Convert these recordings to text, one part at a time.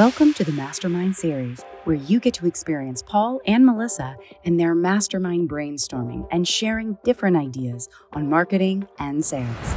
Welcome to the Mastermind Series, where you get to experience Paul and Melissa and their mastermind brainstorming and sharing different ideas on marketing and sales.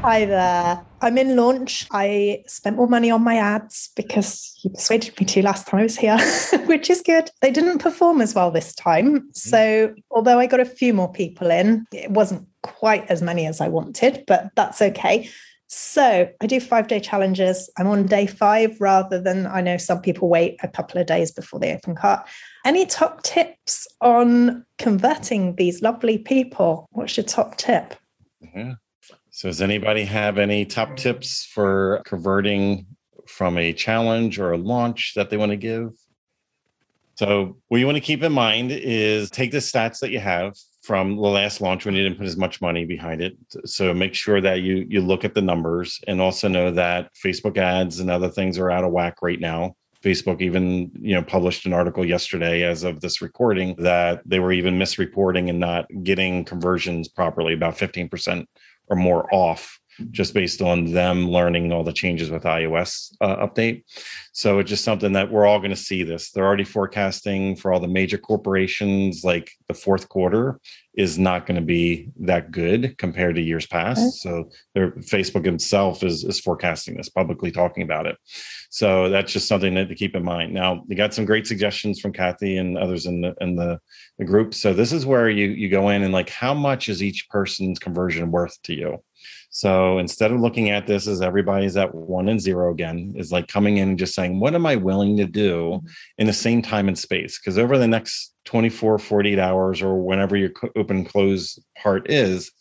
Hi there. I'm in launch. I spent more money on my ads because you persuaded me to last time I was here, which is good. They didn't perform as well this time. Mm-hmm. So, although I got a few more people in, it wasn't quite as many as I wanted, but that's okay. So I do five day challenges. I'm on day five rather than I know some people wait a couple of days before they open cart. Any top tips on converting these lovely people? What's your top tip? Mm-hmm. So, does anybody have any top tips for converting from a challenge or a launch that they want to give? So, what you want to keep in mind is take the stats that you have from the last launch when you didn't put as much money behind it. So make sure that you you look at the numbers and also know that Facebook ads and other things are out of whack right now. Facebook even, you know, published an article yesterday as of this recording that they were even misreporting and not getting conversions properly, about 15% or more off just based on them learning all the changes with iOS uh, update. So it's just something that we're all going to see this. They're already forecasting for all the major corporations, like the fourth quarter is not going to be that good compared to years past. Okay. So their Facebook itself is, is forecasting this, publicly talking about it. So that's just something that to keep in mind. Now, you got some great suggestions from Kathy and others in the in the, the group. So this is where you you go in and like how much is each person's conversion worth to you? So instead of looking at this as everybody's at one and zero again, is like coming in and just saying, what am I willing to do mm-hmm. in the same time and space? Because over the next 24, 48 hours or whenever your open close part is,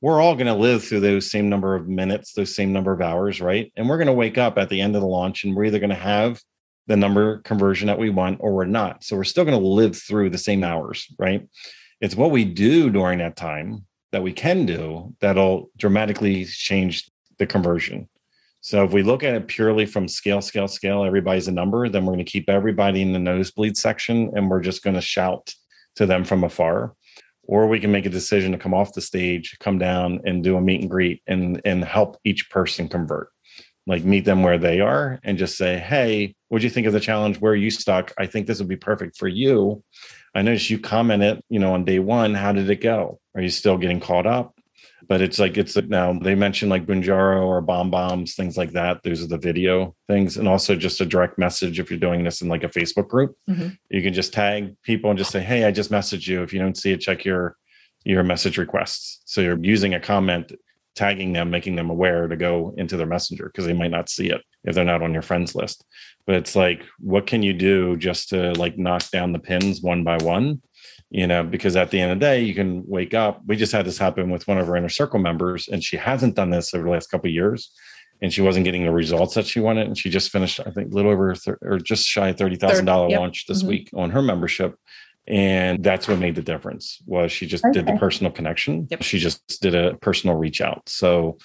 we're all going to live through those same number of minutes, those same number of hours, right? And we're going to wake up at the end of the launch and we're either going to have the number conversion that we want or we're not. So we're still going to live through the same hours, right? It's what we do during that time that we can do that'll dramatically change the conversion. So if we look at it purely from scale, scale, scale, everybody's a number, then we're going to keep everybody in the nosebleed section and we're just going to shout to them from afar. Or we can make a decision to come off the stage, come down and do a meet and greet and, and help each person convert. Like meet them where they are and just say, Hey, what do you think of the challenge? Where are you stuck? I think this would be perfect for you. I noticed you commented, you know, on day one. How did it go? Are you still getting caught up? But it's like it's now they mentioned like Bonjoro or BombBombs, things like that. Those are the video things, and also just a direct message if you're doing this in like a Facebook group. Mm-hmm. You can just tag people and just say, "Hey, I just messaged you. If you don't see it, check your your message requests." So you're using a comment, tagging them, making them aware to go into their messenger because they might not see it if they're not on your friends list but it's like what can you do just to like knock down the pins one by one you know because at the end of the day you can wake up we just had this happen with one of our inner circle members and she hasn't done this over the last couple of years and she wasn't getting the results that she wanted and she just finished i think a little over th- or just shy of $30000 yep. launch this mm-hmm. week on her membership and that's what made the difference was she just okay. did the personal connection yep. she just did a personal reach out so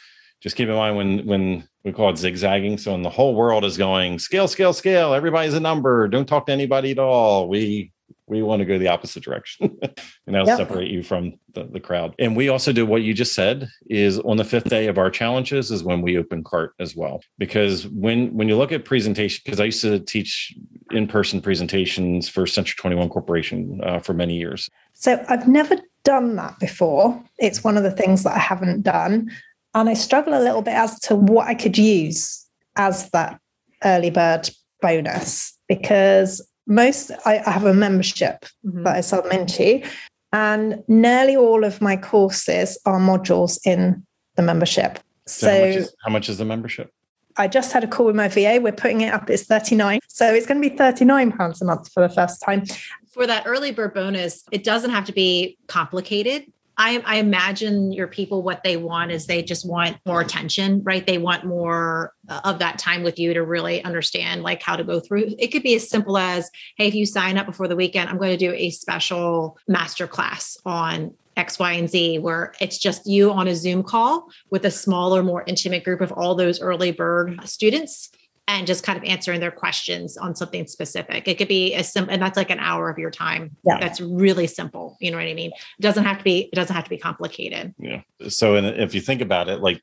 just keep in mind when when we call it zigzagging. So when the whole world is going scale, scale, scale, everybody's a number. Don't talk to anybody at all. We we want to go the opposite direction and that'll yep. separate you from the, the crowd and we also do what you just said is on the fifth day of our challenges is when we open cart as well because when when you look at presentation because i used to teach in-person presentations for century 21 corporation uh, for many years so i've never done that before it's one of the things that i haven't done and I struggle a little bit as to what I could use as that early bird bonus because most I, I have a membership mm-hmm. that I sell them into, and nearly all of my courses are modules in the membership. So, so how, much is, how much is the membership? I just had a call with my VA. We're putting it up. It's 39. So it's going to be 39 pounds a month for the first time. For that early bird bonus, it doesn't have to be complicated I, I imagine your people what they want is they just want more attention right? They want more of that time with you to really understand like how to go through. It could be as simple as hey if you sign up before the weekend i'm going to do a special master class on X, Y, and Z, where it's just you on a Zoom call with a smaller, more intimate group of all those early bird students and just kind of answering their questions on something specific. It could be as simple, and that's like an hour of your time. Yeah. That's really simple. You know what I mean? It doesn't have to be, it doesn't have to be complicated. Yeah. So, and if you think about it, like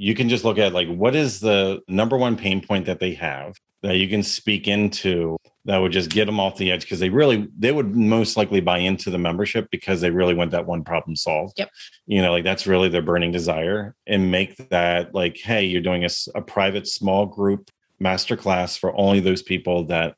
you can just look at like what is the number one pain point that they have that you can speak into that would just get them off the edge because they really they would most likely buy into the membership because they really want that one problem solved yep you know like that's really their burning desire and make that like hey you're doing a, a private small group masterclass for only those people that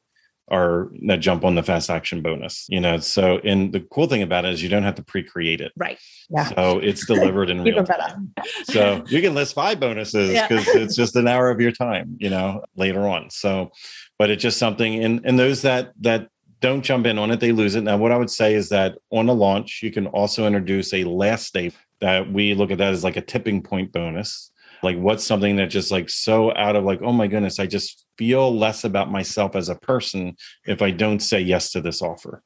are that jump on the fast action bonus you know? So and the cool thing about it is you don't have to pre-create it. Right. Yeah. So it's delivered in real time. So you can list five bonuses because yeah. it's just an hour of your time you know later on. So but it's just something and and those that that don't jump in on it they lose it. Now what i would say is that on a launch you can also introduce a last day that we look at that as like a tipping point bonus like what's something that just like so out of like oh my goodness i just feel less about myself as a person if i don't say yes to this offer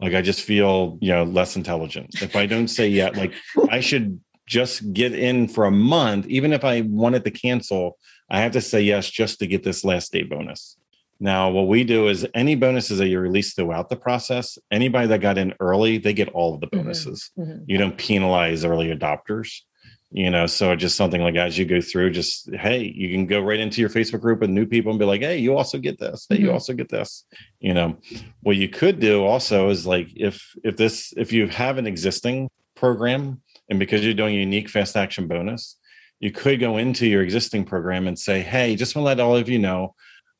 like i just feel you know less intelligent if i don't say yeah like i should just get in for a month even if i wanted to cancel i have to say yes just to get this last day bonus now what we do is any bonuses that you release throughout the process anybody that got in early they get all of the mm-hmm. bonuses mm-hmm. Mm-hmm. you don't penalize early adopters you know so just something like as you go through just hey you can go right into your facebook group with new people and be like hey you also get this. Hey mm-hmm. you also get this you know what you could do also is like if if this if you have an existing program and because you're doing a unique fast action bonus you could go into your existing program and say hey just want to let all of you know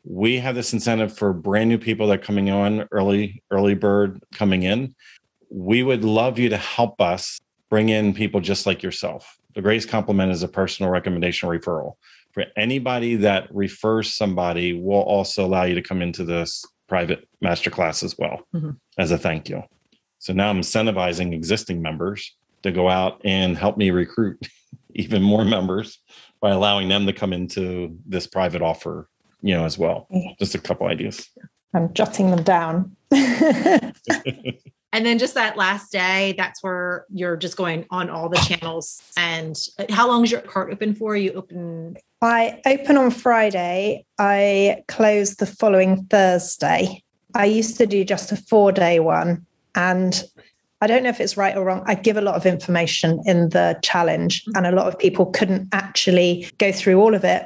we have this incentive for brand new people that are coming on early early bird coming in. We would love you to help us bring in people just like yourself the greatest compliment is a personal recommendation referral. For anybody that refers somebody, will also allow you to come into this private masterclass as well mm-hmm. as a thank you. So now I'm incentivizing existing members to go out and help me recruit even more members by allowing them to come into this private offer, you know, as well. Just a couple ideas. I'm jotting them down. and then just that last day that's where you're just going on all the channels. And how long is your cart open for? You open i open on friday. I close the following thursday. I used to do just a four day one and i don't know if it's right or wrong. I give a lot of information in the challenge and a lot of people couldn't actually go through all of it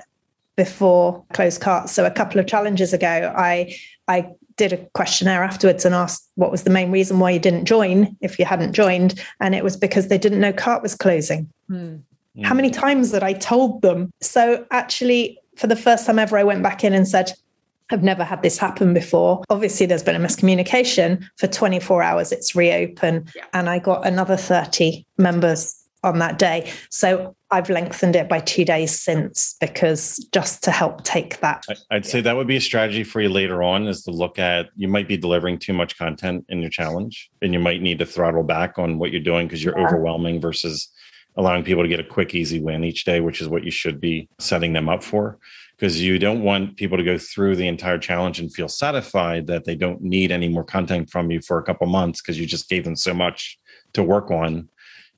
before closed cart so a couple of challenges ago i i did a questionnaire afterwards and asked what was the main reason why you didn't join if you hadn't joined. And it was because they didn't know cart was closing. Mm. How many times that I told them? So actually, for the first time ever, I went back in and said, I've never had this happen before. Obviously, there's been a miscommunication. For 24 hours, it's reopened. Yeah. And I got another 30 members on that day. So I've lengthened it by two days since because just to help take that. I'd say that would be a strategy for you later on is to look at you might be delivering too much content in your challenge and you might need to throttle back on what you're doing because you're yeah. overwhelming versus allowing people to get a quick, easy win each day, which is what you should be setting them up for. Because you don't want people to go through the entire challenge and feel satisfied that they don't need any more content from you for a couple months because you just gave them so much to work on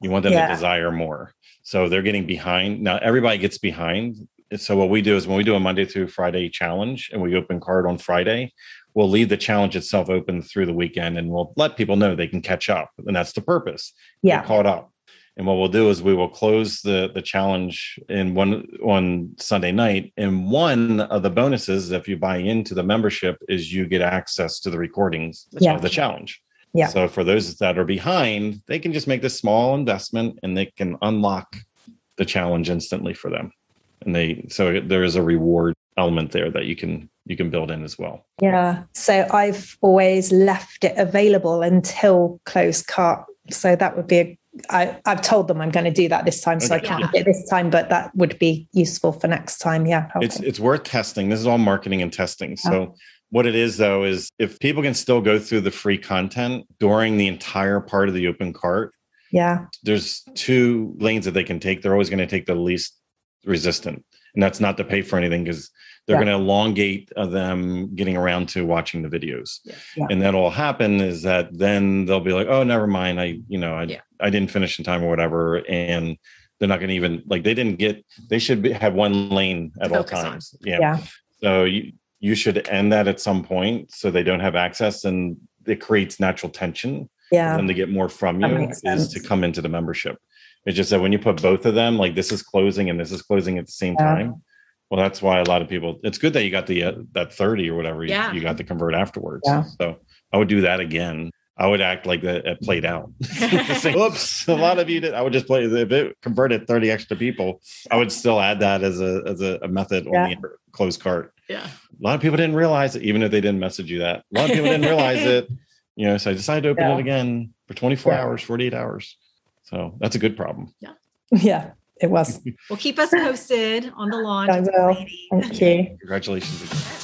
you want them yeah. to desire more. So they're getting behind. Now everybody gets behind. So what we do is when we do a Monday through Friday challenge and we open card on Friday, we'll leave the challenge itself open through the weekend and we'll let people know they can catch up. And that's the purpose. Yeah. Get caught up. And what we'll do is we will close the the challenge in one on Sunday night. And one of the bonuses, if you buy into the membership, is you get access to the recordings yeah. of the challenge. Yeah. So for those that are behind, they can just make this small investment and they can unlock the challenge instantly for them. And they so there is a reward element there that you can you can build in as well. Yeah. So I've always left it available until closed cart. So that would be a I, I've told them I'm going to do that this time, so okay. I can't yeah. it this time, but that would be useful for next time. Yeah. Okay. It's it's worth testing. This is all marketing and testing. So. What it is though is if people can still go through the free content during the entire part of the open cart, Yeah. There's two lanes that they can take. They're always going to take the least resistant, and that's not to pay for anything because they're Yeah. going to elongate uh, them getting around to watching the videos. Yeah. Yeah. And that'll happen is that then they'll be like, oh, never mind. I, you know, I, Yeah. I didn't finish in time or whatever. And they're not going to even like, they didn't get, they should be, have one lane at all Focus on. times. Yeah. Yeah. So you, you should end that at some point so they don't have access and it creates natural tension for Yeah. them to get more from you makes is to come into the membership. It's just that when you put both of them, like this is closing and this is closing at the same Yeah. time. Well, that's why a lot of people. It's good that you got the uh, that thirty or whatever you, Yeah. you got to convert afterwards. Yeah. So I would do that again. I would act like that it played out. Say, Oops, a lot of you did. I would just play if it converted thirty extra people. I would still add that as a as a, a method Yeah. on the closed cart. Yeah. A lot of people didn't realize it, even if they didn't message you that. A lot of people didn't realize it. You know, so I decided to open Yeah. it again for 24 Yeah. hours, 48 hours. So that's a good problem. Yeah. Yeah. It was. Well, keep us posted on the launch. I will. Thank you. Congratulations.